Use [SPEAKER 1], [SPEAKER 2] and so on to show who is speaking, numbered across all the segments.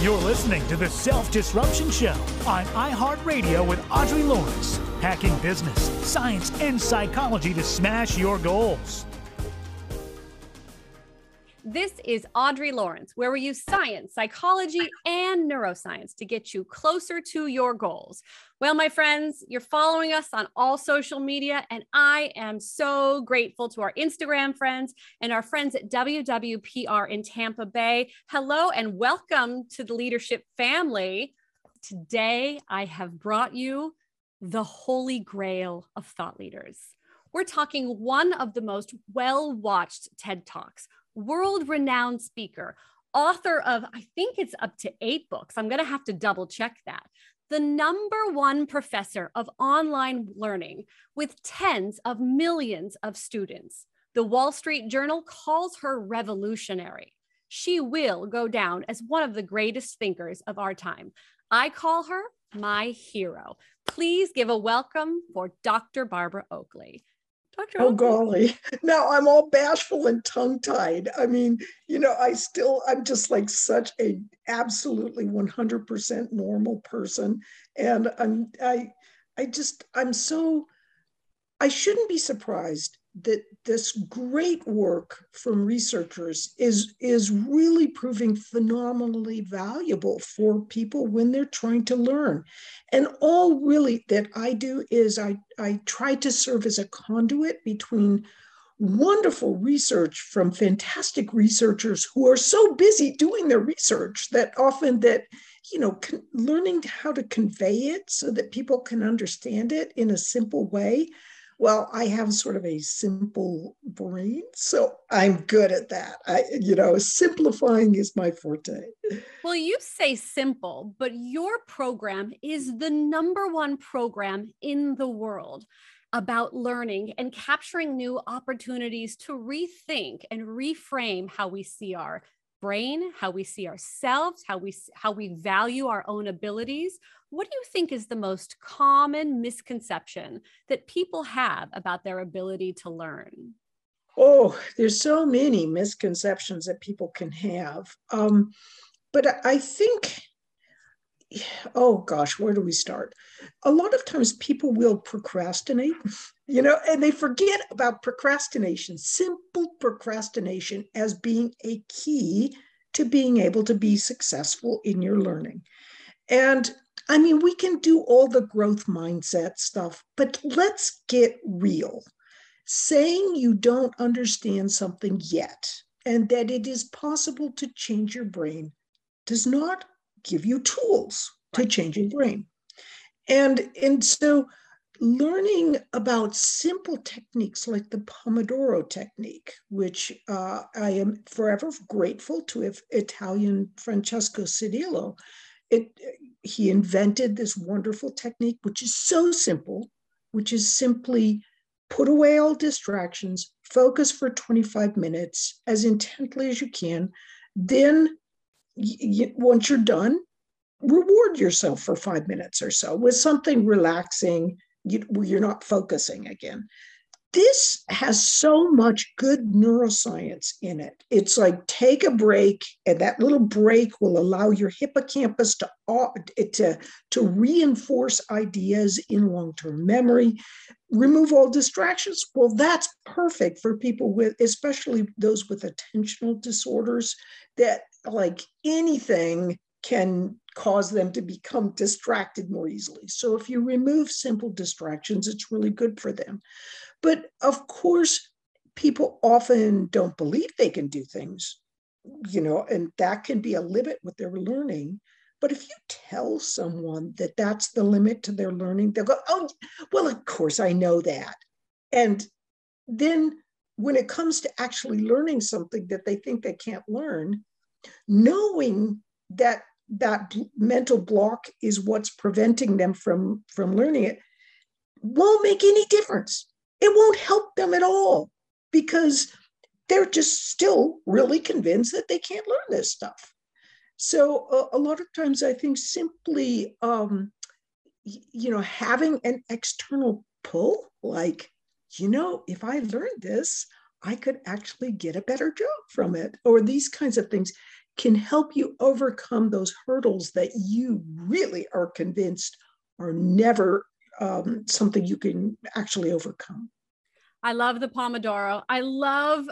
[SPEAKER 1] You're listening to the Self Disruption Show on iHeartRadio with Audrey Lawrence, hacking business, science, and psychology to smash your goals.
[SPEAKER 2] This is Audrey Lawrence, where we use science, psychology, and neuroscience to get you closer to your goals. Well, my friends, you're following us on all social media, and I am so grateful to our Instagram friends and our friends at WWPR in Tampa Bay. Hello, and welcome to the leadership family. Today, I have brought you the holy grail of thought leaders. We're talking one of the most well watched TED Talks world renowned speaker, author of, I think it's up to eight books. I'm going to have to double check that. The number one professor of online learning with tens of millions of students. The Wall Street Journal calls her revolutionary. She will go down as one of the greatest thinkers of our time. I call her my hero. Please give a welcome for Dr. Barbara Oakley.
[SPEAKER 3] Dr. Oh, golly. Now I'm all bashful and tongue tied. I mean, you know, I still, I'm just like such a absolutely 100% normal person. And I'm, I, I just, I'm so, I shouldn't be surprised that this great work from researchers is is really proving phenomenally valuable for people when they're trying to learn. And all really that i do is i i try to serve as a conduit between wonderful research from fantastic researchers who are so busy doing their research that often that you know con- learning how to convey it so that people can understand it in a simple way well, I have sort of a simple brain, so I'm good at that. I, you know, simplifying is my forte.
[SPEAKER 2] Well, you say simple, but your program is the number one program in the world about learning and capturing new opportunities to rethink and reframe how we see our brain, how we see ourselves, how we how we value our own abilities. What do you think is the most common misconception that people have about their ability to learn?
[SPEAKER 3] Oh, there's so many misconceptions that people can have. Um, but I think, oh gosh, where do we start? A lot of times people will procrastinate, you know, and they forget about procrastination, simple procrastination as being a key to being able to be successful in your learning. And I mean, we can do all the growth mindset stuff, but let's get real. Saying you don't understand something yet and that it is possible to change your brain does not give you tools to change your brain. And, and so learning about simple techniques like the Pomodoro technique, which uh, I am forever grateful to Italian Francesco Cirillo it, he invented this wonderful technique, which is so simple, which is simply put away all distractions, focus for 25 minutes as intently as you can. Then, once you're done, reward yourself for five minutes or so with something relaxing. You, you're not focusing again this has so much good neuroscience in it. It's like take a break, and that little break will allow your hippocampus to, to, to reinforce ideas in long term memory, remove all distractions. Well, that's perfect for people with, especially those with attentional disorders, that like anything can cause them to become distracted more easily. So if you remove simple distractions, it's really good for them. But of course, people often don't believe they can do things, you know, and that can be a limit with their learning. But if you tell someone that that's the limit to their learning, they'll go, oh, well, of course, I know that. And then when it comes to actually learning something that they think they can't learn, knowing that that mental block is what's preventing them from from learning it won't make any difference it won't help them at all because they're just still really convinced that they can't learn this stuff. So a lot of times, I think simply, um, you know, having an external pull, like, you know, if I learn this, I could actually get a better job from it. Or these kinds of things can help you overcome those hurdles that you really are convinced are never um, something you can actually overcome.
[SPEAKER 2] I love the Pomodoro. I love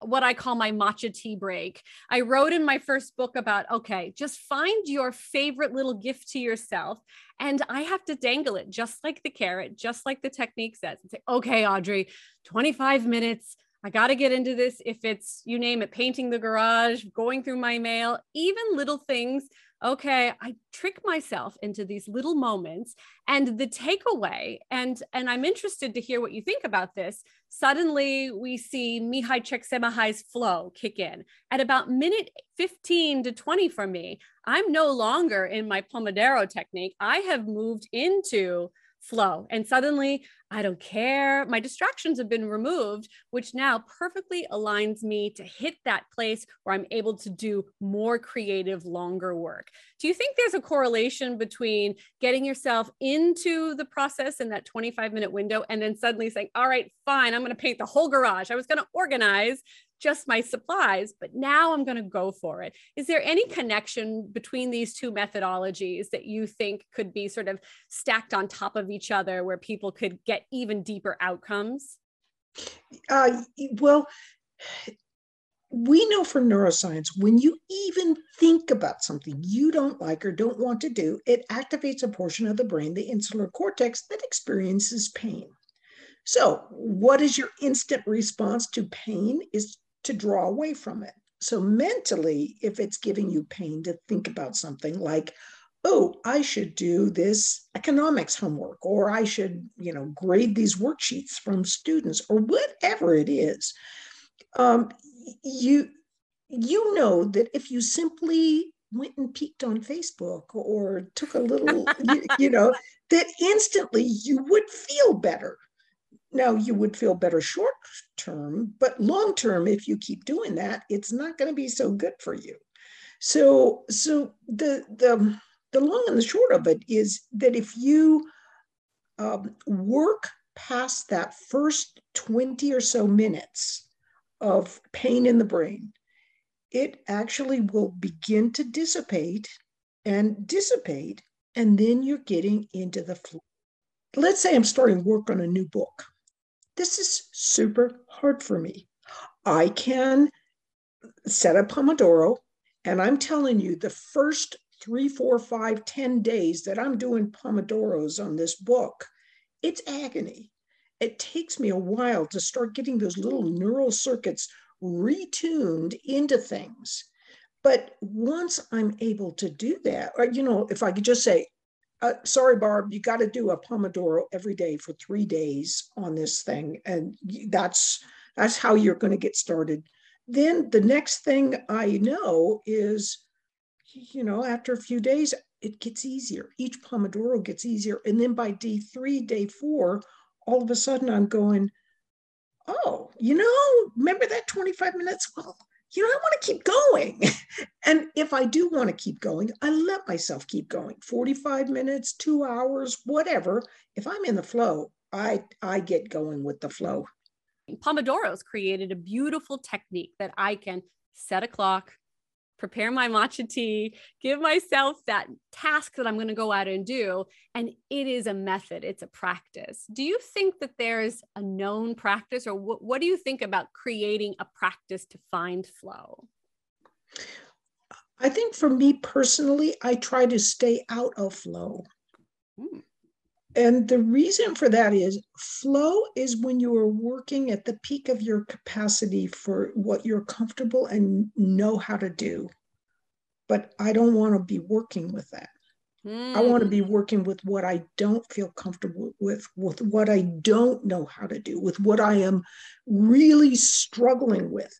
[SPEAKER 2] what I call my matcha tea break. I wrote in my first book about okay, just find your favorite little gift to yourself. And I have to dangle it just like the carrot, just like the technique says. And say, okay, Audrey, 25 minutes. I got to get into this. If it's, you name it, painting the garage, going through my mail, even little things okay i trick myself into these little moments and the takeaway and and i'm interested to hear what you think about this suddenly we see mihai csikszentmihalyi's flow kick in at about minute 15 to 20 for me i'm no longer in my pomodoro technique i have moved into flow. And suddenly I don't care. My distractions have been removed, which now perfectly aligns me to hit that place where I'm able to do more creative, longer work. Do you think there's a correlation between getting yourself into the process in that 25 minute window and then suddenly saying, all right, fine, I'm going to paint the whole garage? I was going to organize just my supplies, but now I'm going to go for it. Is there any connection between these two methodologies that you think could be sort of stacked on top of each other where people could get even deeper outcomes?
[SPEAKER 3] Uh, well, we know from neuroscience when you even think about something you don't like or don't want to do, it activates a portion of the brain, the insular cortex, that experiences pain. So, what is your instant response to pain? Is to draw away from it. So, mentally, if it's giving you pain to think about something like, oh, I should do this economics homework, or I should, you know, grade these worksheets from students, or whatever it is, um, you you know that if you simply went and peeked on Facebook or took a little, you, you know, that instantly you would feel better. Now, you would feel better short term, but long term, if you keep doing that, it's not going to be so good for you. So, so the the the long and the short of it is that if you um, work past that first 20 or so minutes of pain in the brain, it actually will begin to dissipate and dissipate, and then you're getting into the flow. Let's say I'm starting work on a new book. This is super hard for me. I can set a Pomodoro, and I'm telling you, the first three, four, five, ten days that I'm doing Pomodoros on this book, it's agony. It takes me a while to start getting those little neural circuits retuned into things. But once I'm able to do that, or, you know, if I could just say, uh, sorry, Barb, you got to do a Pomodoro every day for three days on this thing. And that's, that's how you're going to get started. Then the next thing I know is, you know, after a few days, it gets easier. Each Pomodoro gets easier. And then by day three, day four, all of a sudden I'm going, oh, you know, remember that 25 minutes? Well, you know, I want to keep going. and if I do want to keep going, I let myself keep going 45 minutes, two hours, whatever. If I'm in the flow, I, I get going with the flow.
[SPEAKER 2] Pomodoro's created a beautiful technique that I can set a clock, prepare my matcha tea, give myself that task that I'm going to go out and do. And it is a method, it's a practice. Do you think that there's a known practice, or what, what do you think about creating a practice to find flow?
[SPEAKER 3] I think for me personally, I try to stay out of flow. Hmm. And the reason for that is flow is when you are working at the peak of your capacity for what you're comfortable and know how to do. But I don't want to be working with that. Mm. I want to be hmm. working with what I don't feel comfortable with, with what I don't know how to do, with what I am really struggling with.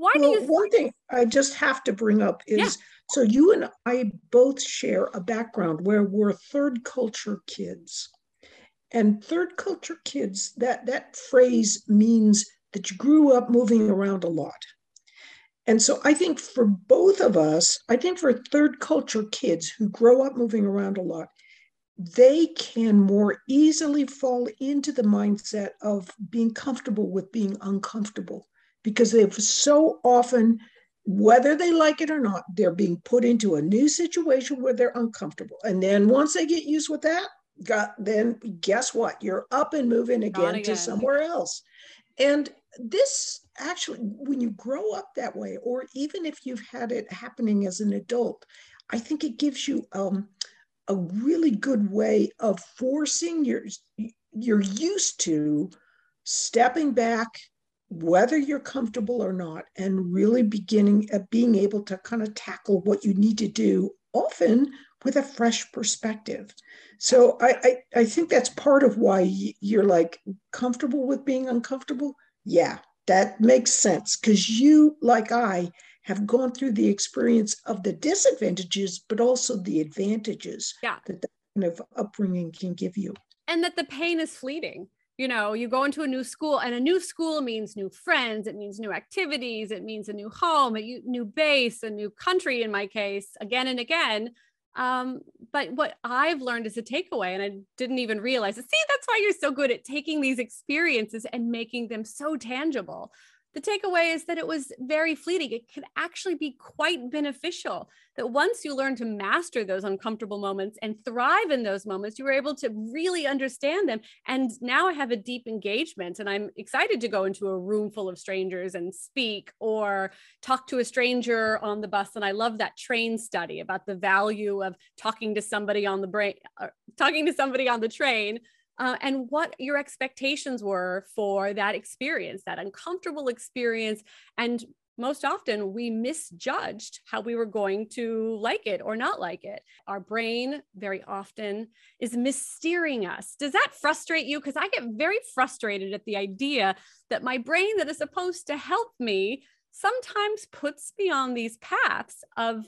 [SPEAKER 2] Why well, do you?
[SPEAKER 3] One thing I just have to bring up is yeah. so you and I both share a background where we're third culture kids. And third culture kids, that, that phrase means that you grew up moving around a lot. And so I think for both of us, I think for third culture kids who grow up moving around a lot, they can more easily fall into the mindset of being comfortable with being uncomfortable because they've so often whether they like it or not they're being put into a new situation where they're uncomfortable. And then once they get used with that got then guess what? You're up and moving again, again. to somewhere else. And this actually when you grow up that way or even if you've had it happening as an adult i think it gives you um, a really good way of forcing your you're used to stepping back whether you're comfortable or not and really beginning at being able to kind of tackle what you need to do often with a fresh perspective. So I, I, I think that's part of why you're like comfortable with being uncomfortable? Yeah that makes sense because you like i have gone through the experience of the disadvantages but also the advantages
[SPEAKER 2] yeah.
[SPEAKER 3] that that kind of upbringing can give you.
[SPEAKER 2] And that the pain is fleeting you know you go into a new school and a new school means new friends it means new activities it means a new home a new base a new country in my case again and again. Um, but what i've learned is a takeaway and i didn't even realize it. See that's why you're so good at taking these experiences and making them so tangible the takeaway is that it was very fleeting. It could actually be quite beneficial that once you learn to master those uncomfortable moments and thrive in those moments, you were able to really understand them. And now I have a deep engagement, and I'm excited to go into a room full of strangers and speak or talk to a stranger on the bus. And I love that train study about the value of talking to somebody on the brain, uh, talking to somebody on the train uh, and what your expectations were for that experience, that uncomfortable experience. And most often we misjudged how we were going to like it or not like it. Our brain very often is missteering us. Does that frustrate you? Because I get very frustrated at the idea that my brain, that is supposed to help me, sometimes puts me on these paths of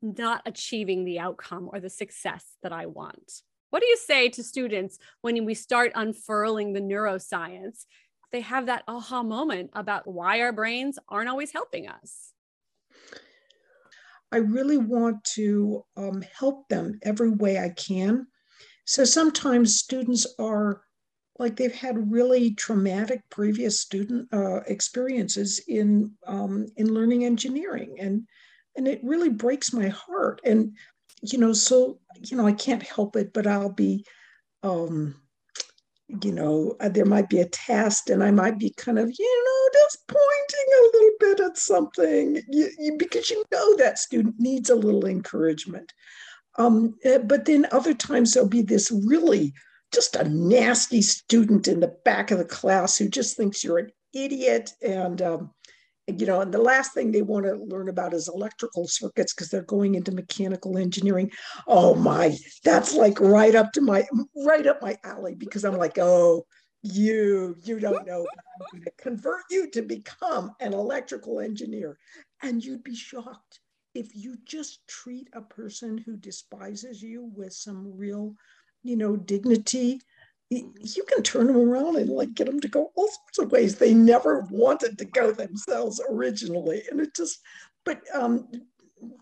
[SPEAKER 2] not achieving the outcome or the success that I want. What do you say to students when we start unfurling the neuroscience? They have that aha moment about why our brains aren't always helping us.
[SPEAKER 3] I really want to um, help them every way I can. So sometimes students are like they've had really traumatic previous student uh, experiences in um, in learning engineering, and and it really breaks my heart. And you know, so, you know, I can't help it, but I'll be, um, you know, uh, there might be a test and I might be kind of, you know, just pointing a little bit at something you, you, because you know that student needs a little encouragement. Um, eh, but then other times there'll be this really just a nasty student in the back of the class who just thinks you're an idiot and um, you know, and the last thing they want to learn about is electrical circuits because they're going into mechanical engineering. Oh my, that's like right up to my right up my alley because I'm like, oh, you, you don't know. I'm going to convert you to become an electrical engineer. And you'd be shocked if you just treat a person who despises you with some real, you know, dignity you can turn them around and like get them to go all sorts of ways they never wanted to go themselves originally and it just but um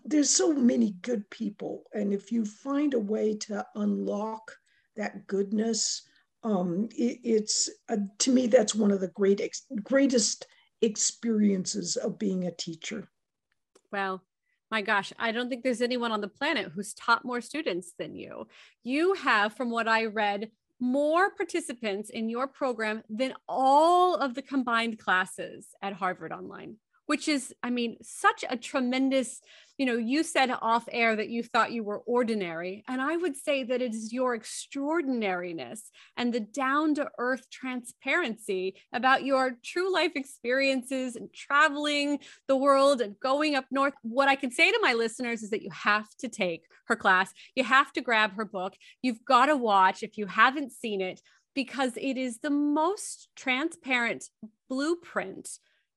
[SPEAKER 3] there's so many good people and if you find a way to unlock that goodness um it, it's uh, to me that's one of the great ex- greatest experiences of being a teacher
[SPEAKER 2] well my gosh, I don't think there's anyone on the planet who's taught more students than you. You have, from what I read, more participants in your program than all of the combined classes at Harvard Online, which is, I mean, such a tremendous, you know, you said off air that you thought you were ordinary. And I would say that it is your extraordinariness and the down to earth transparency about your true life experiences and traveling the world and going up north. What I can say to my listeners is that you have to take her class. You have to grab her book. You've got to watch if you haven't seen it, because it is the most transparent blueprint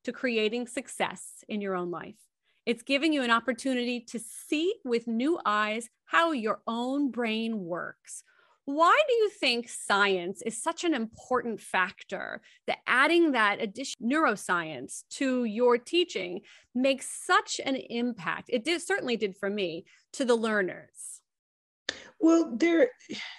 [SPEAKER 2] to creating success in your own life. It's giving you an opportunity to see with new eyes how your own brain works. Why do you think science is such an important factor that adding that additional neuroscience to your teaching makes such an impact? It did certainly did for me to the learners.
[SPEAKER 3] Well, there,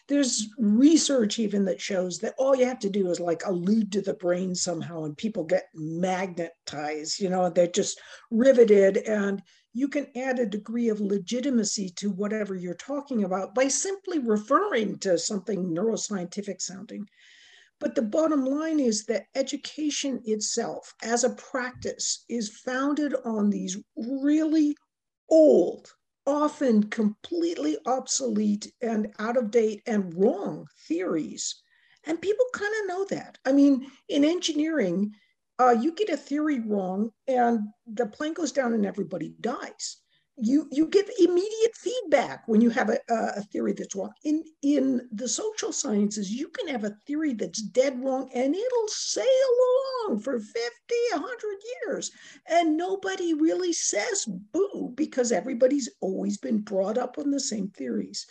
[SPEAKER 3] there's research even that shows that all you have to do is like allude to the brain somehow, and people get magnetized. You know, they're just riveted, and you can add a degree of legitimacy to whatever you're talking about by simply referring to something neuroscientific sounding. But the bottom line is that education itself, as a practice, is founded on these really old often completely obsolete and out of date and wrong theories. And people kind of know that. I mean, in engineering, uh, you get a theory wrong and the plane goes down and everybody dies you you give immediate feedback when you have a, a theory that's wrong. In in the social sciences you can have a theory that's dead wrong and it'll sail along for 50 100 years and nobody really says boo because everybody's always been brought up on the same theories.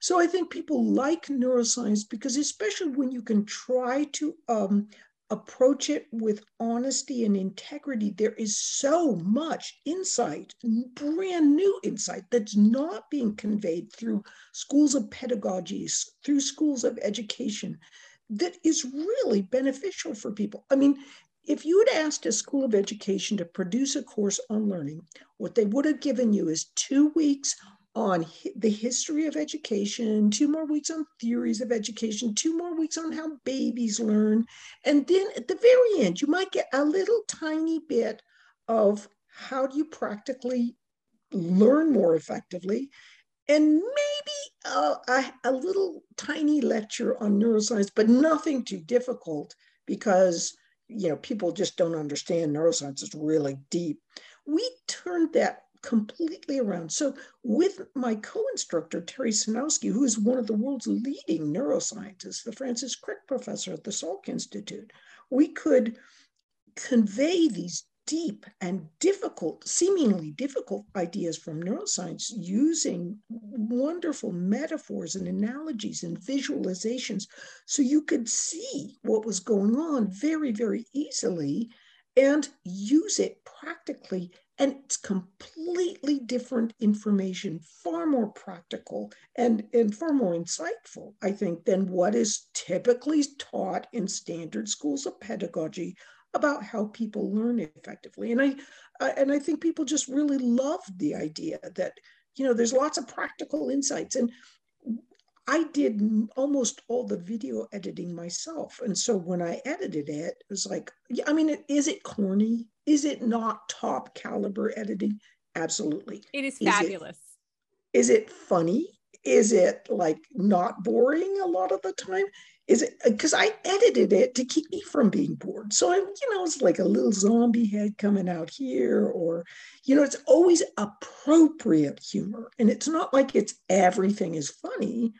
[SPEAKER 3] So i think people like neuroscience because especially when you can try to um, approach it with honesty and integrity, there is so much insight, brand new insight that's not being conveyed through schools of pedagogies, through schools of education, that is really beneficial for people. I mean, if you had asked a school of education to produce a course on learning, what they would have given you is two weeks on the history of education, two more weeks on theories of education, two more weeks on how babies learn. And then at the very end, you might get a little tiny bit of how do you practically learn more effectively. And maybe a, a, a little tiny lecture on neuroscience, but nothing too difficult because you know people just don't understand neuroscience is really deep. We turned that completely around. So, with my co instructor, Terry Sejnowski, who is one of the world's leading neuroscientists, the Francis Crick professor at the Salk Institute, we could convey these deep and difficult, seemingly difficult ideas from neuroscience using wonderful metaphors and analogies and visualizations so you could see what was going on very, very easily and use it practically and it's completely different information, far more practical and, and far more insightful, I think, than what is typically taught in standard schools of pedagogy about how people learn effectively. And I, I and I think people just really loved the idea that you know there's lots of practical insights and I did almost all the video editing myself. And so when I edited it, it was like, I mean, is it corny? Is it not top caliber editing? Absolutely.
[SPEAKER 2] It is fabulous.
[SPEAKER 3] Is it, is it funny? Is it like not boring a lot of the time? Is it because I edited it to keep me from being bored? So I, you know, it's like a little zombie head coming out here, or, you know, it's always appropriate humor. And it's not like it's everything is funny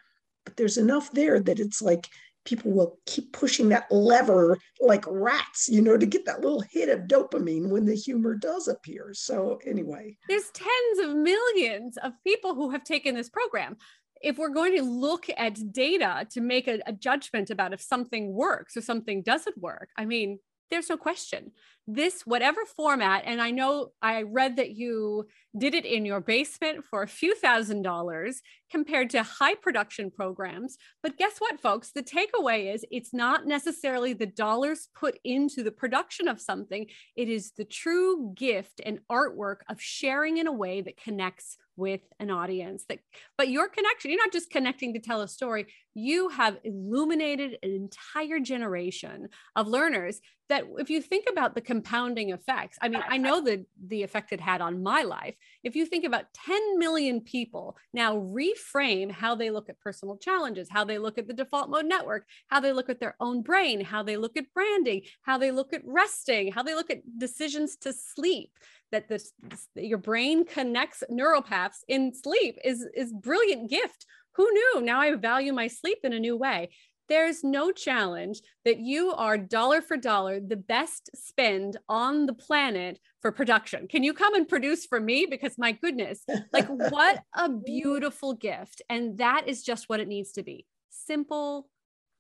[SPEAKER 3] but there's enough there that it's like people will keep pushing that lever like rats, you know, to get that little hit of dopamine when the humor does appear. So, anyway,
[SPEAKER 2] there's tens of millions of people who have taken this program. If we're going to look at data to make a, a judgment about if something works or something doesn't work, I mean, there's no question. This whatever format and i know i read that you did it in your basement for a few thousand dollars compared to high production programs but guess what folks? The takeaway is it's not necessarily the dollars put into the production of something. It is the true gift and artwork of sharing in a way that connects with an audience that but your connection you're not just connecting to tell a story you have illuminated an entire generation of learners that if you think about the compounding effects i mean i know the the effect it had on my life. If you think about 10 million people now reframe how they look at personal challenges how they look at the default mode network how they look at their own brain how they look at branding how they look at resting how they look at decisions to sleep that this, your brain connects neuropaths in sleep is is brilliant gift who knew now i value my sleep in a new way there's no challenge that you are dollar for dollar the best spend on the planet for production. Can you come and produce for me? Because my goodness, like what a beautiful gift. And that is just what it needs to be simple,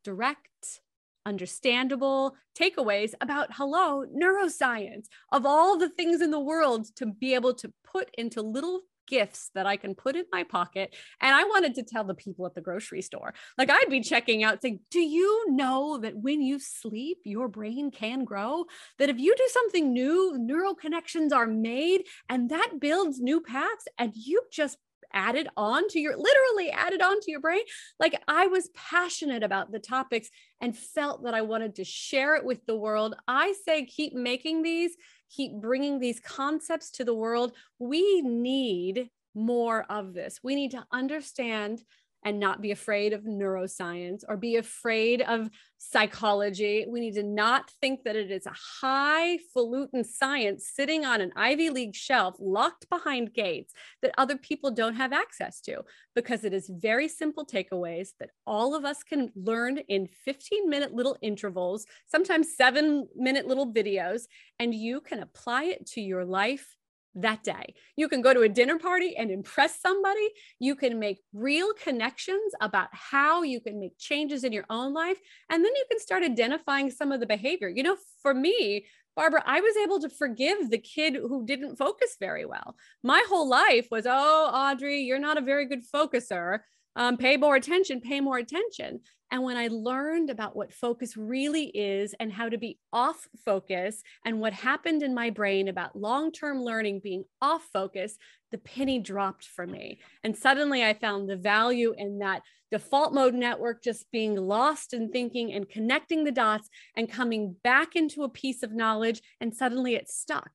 [SPEAKER 2] direct, understandable takeaways about hello, neuroscience, of all the things in the world to be able to put into little gifts that I can put in my pocket. And I wanted to tell the people at the grocery store, like I'd be checking out saying, Do you know that when you sleep, your brain can grow? That if you do something new, neural connections are made and that builds new paths, and you just added on to your literally added on to your brain like i was passionate about the topics and felt that i wanted to share it with the world i say keep making these keep bringing these concepts to the world. We need more of this. We need to understand and not be afraid of neuroscience or be afraid of psychology. We need to not think that it is a highfalutin science sitting on an Ivy League shelf locked behind gates that other people don't have access to, because it is very simple takeaways that all of us can learn in 15 minute little intervals, sometimes seven minute little videos, and you can apply it to your life that day. You can go to a dinner party and impress somebody. You can make real connections about how you can make changes in your own life. And then you can start identifying some of the behavior. You know, for me, Barbara, I was able to forgive the kid who didn't focus very well. My whole life was, oh, Audrey, you're not a very good focuser. Um, pay more attention, pay more attention. And when I learned about what focus really is and how to be off focus and what happened in my brain about long term learning being off focus, the penny dropped for me. And suddenly I found the value in that default mode network just being lost in thinking and connecting the dots and coming back into a piece of knowledge. And suddenly it stuck.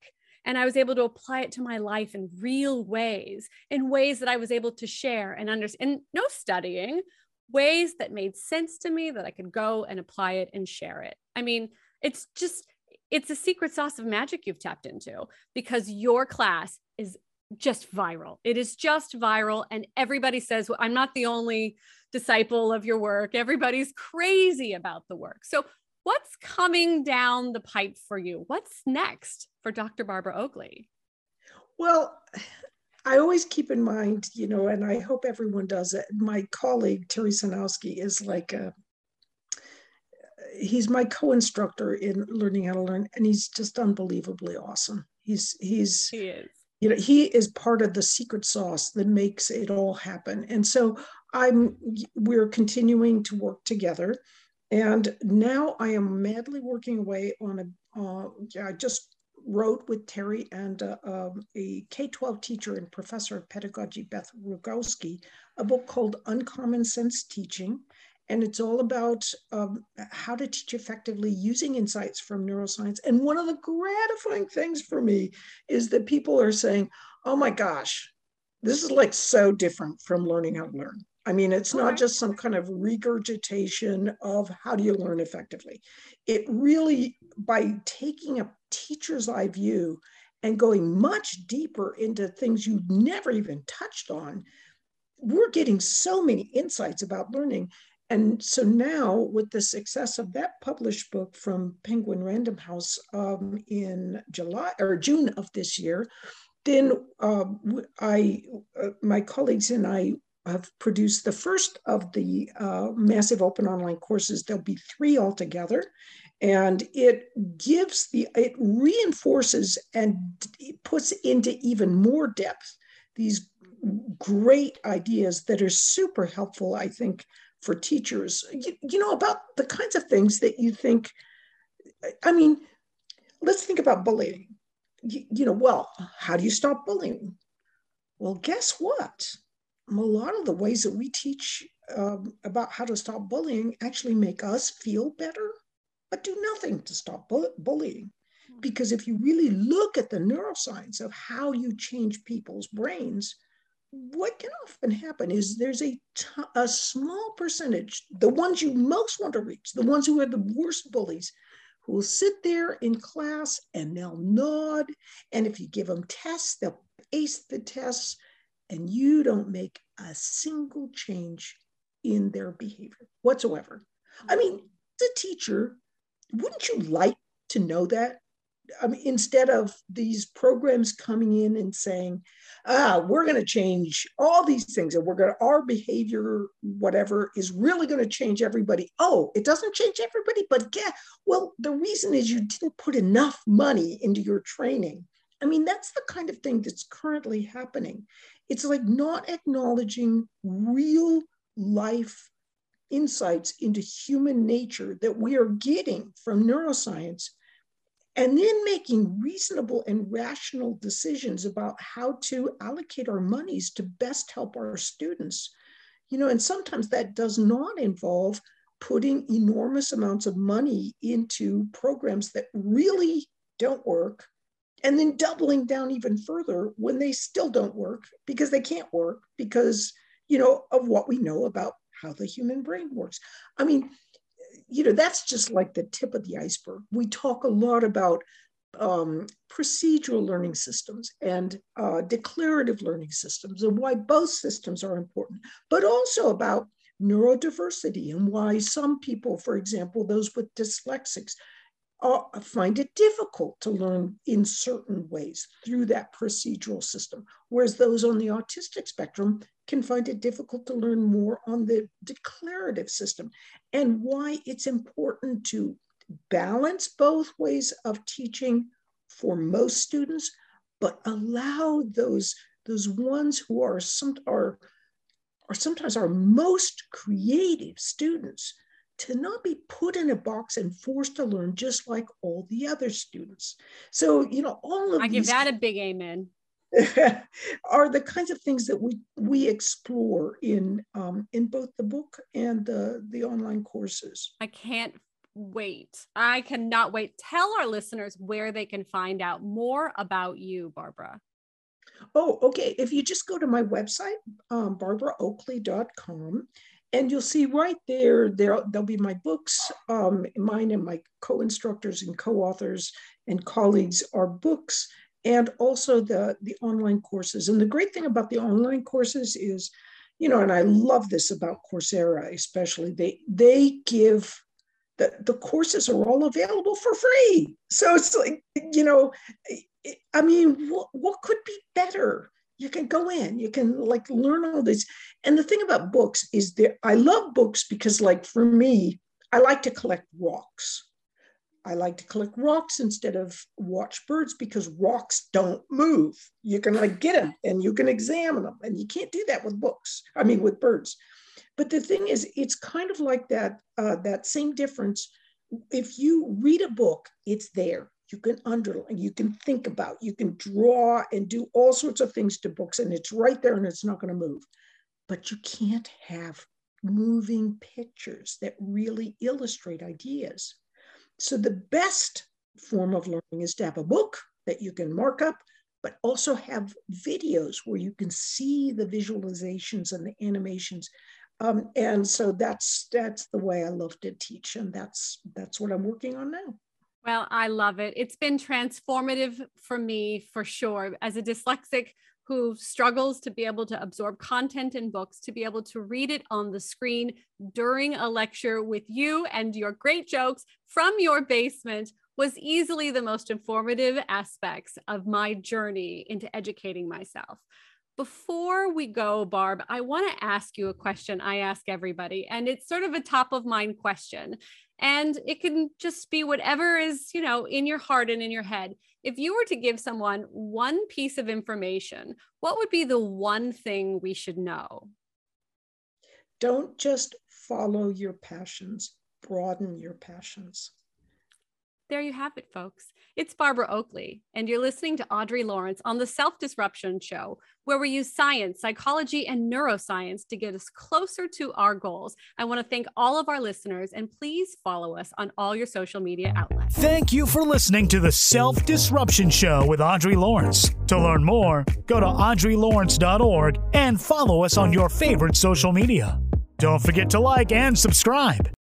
[SPEAKER 2] And I was able to apply it to my life in real ways, in ways that I was able to share and understand. And no studying, ways that made sense to me that I could go and apply it and share it. I mean, it's just, it's a secret sauce of magic you've tapped into because your class is just viral. It is just viral. And everybody says, well, I'm not the only disciple of your work. Everybody's crazy about the work. So, what's coming down the pipe for you? What's next for Dr. Barbara Oakley?
[SPEAKER 3] Well, I always keep in mind, you know, and I hope everyone does it. My colleague, Terry Sejnowski, is like a, he's my co-instructor in learning how to learn, and he's just unbelievably awesome. He's, he's,
[SPEAKER 2] he is.
[SPEAKER 3] You know, he is part of the secret sauce that makes it all happen. And so I'm, we're continuing to work together. And now I am madly working away on a, uh, I just wrote with Terry and uh, um, a K 12 teacher and professor of pedagogy, Beth Rogowsky, a book called Uncommon Sense Teaching. And it's all about um, how to teach effectively using insights from neuroscience. And one of the gratifying things for me is that people are saying, oh my gosh, this is like so different from learning how to learn. I mean, it's not just some kind of regurgitation of how do you learn effectively. It really, by taking a teacher's eye view and going much deeper into things you've never even touched on, we're getting so many insights about learning. And so now, with the success of that published book from Penguin Random House um, in July or June of this year, then uh, I, uh, my colleagues and I have produced the first of the uh, massive open online courses. There'll be three altogether. And it gives the, it reinforces and puts into even more depth these great ideas that are super helpful, I think, for teachers. You, you know, about the kinds of things that you think, I mean, let's think about bullying. You, you know, well, how do you stop bullying? Well, guess what? A lot of the ways that we teach um, about how to stop bullying actually make us feel better, but do nothing to stop bu- bullying. Hmm. Because if you really look at the neuroscience of how you change people's brains, what can often happen is there's a, t- a small percentage, the ones you most want to reach, the ones who are the worst bullies, who will sit there in class and they'll nod. And if you give them tests, they'll ace the tests and you don't make a single change in their behavior whatsoever. I mean, as a teacher, wouldn't you like to know that? I mean, instead of these programs coming in and saying, ah, we're going to change all these things and we're going to, our behavior, whatever, is really going to change everybody. Oh, it doesn't change everybody, but yeah, well, the reason is you didn't put enough money into your training I mean, that's the kind of thing that's currently happening. It's like not acknowledging real life insights into human nature that we are getting from neuroscience and then making reasonable and rational decisions about how to allocate our monies to best help our students you know and sometimes that does not involve putting enormous amounts of money into programs that really don't work and then doubling down even further when they still don't work because they can't work because you know of what we know about how the human brain works. I mean you know that's just like the tip of the iceberg. We talk a lot about um, procedural learning systems and uh, declarative learning systems and why both systems are important but also about neurodiversity and why some people for example those with dyslexics uh, find it difficult to learn in certain ways through that procedural system, whereas those on the autistic spectrum can find it difficult to learn more on the declarative system, and why it's important to balance both ways of teaching for most students, but allow those, those ones who are, some, are, are sometimes our most creative students to not be put in a box and forced to learn just like all the other students. So, you know, all of
[SPEAKER 2] I give that a big amen.
[SPEAKER 3] are the kinds of things that we we explore in um, in both the book and the the online courses.
[SPEAKER 2] I can't wait. I cannot wait. Tell our listeners where they can find out more about you, Barbara.
[SPEAKER 3] Oh, okay. If you just go to my website, um, barbaraoakley.com, and you'll see right there, there there'll be my books, um, mine and my co-instructors and co-authors and colleagues are books, and also the, the online courses. And the great thing about the online courses is, you know, and I love this about Coursera, especially, they, they give the, the courses are all available for free. So it's like, you know, I mean, what, what could be better? You can go in you can like learn all this. And the thing about books is that i love books because like for me i like to collect rocks. I like to collect rocks instead of watch birds because rocks don't move. You can like get them and you can examine them and you can't do that with books i mean with birds. But the thing is it's kind of like that uh, that same difference. If you read a book it's there you can underline, you can think about, you can draw and do all sorts of things to books, and it's right there and it's not going to move. But you can't have moving pictures that really illustrate ideas. So the best form of learning is to have a book that you can mark up, but also have videos where you can see the visualizations and the animations. Um, and so that's that's the way I love to teach, and that's that's what I'm working on now.
[SPEAKER 2] Well, I love it. It's been transformative for me for sure. As a dyslexic who struggles to be able to absorb content in books, to be able to read it on the screen during a lecture with you and your great jokes from your basement was easily the most informative aspects of my journey into educating myself. Before we go, Barb, I want to ask you a question I ask everybody, and it's sort of a top of mind question and it can just be whatever is you know in your heart and in your head. If you were to give someone one piece of information what would be the one thing we should know?
[SPEAKER 3] Don't just follow your passions broaden your passions.
[SPEAKER 2] There you have it, folks. It's Barbara Oakley, and you're listening to Audrey Lawrence on the Self Disruption Show, where we use science, psychology, and neuroscience to get us closer to our goals. I want to thank all of our listeners, and please follow us on all your social media outlets.
[SPEAKER 1] Thank you for listening to the Self Disruption Show with Audrey Lawrence. To learn more, go to audreylawrence.org and follow us on your favorite social media. Don't forget to like and subscribe.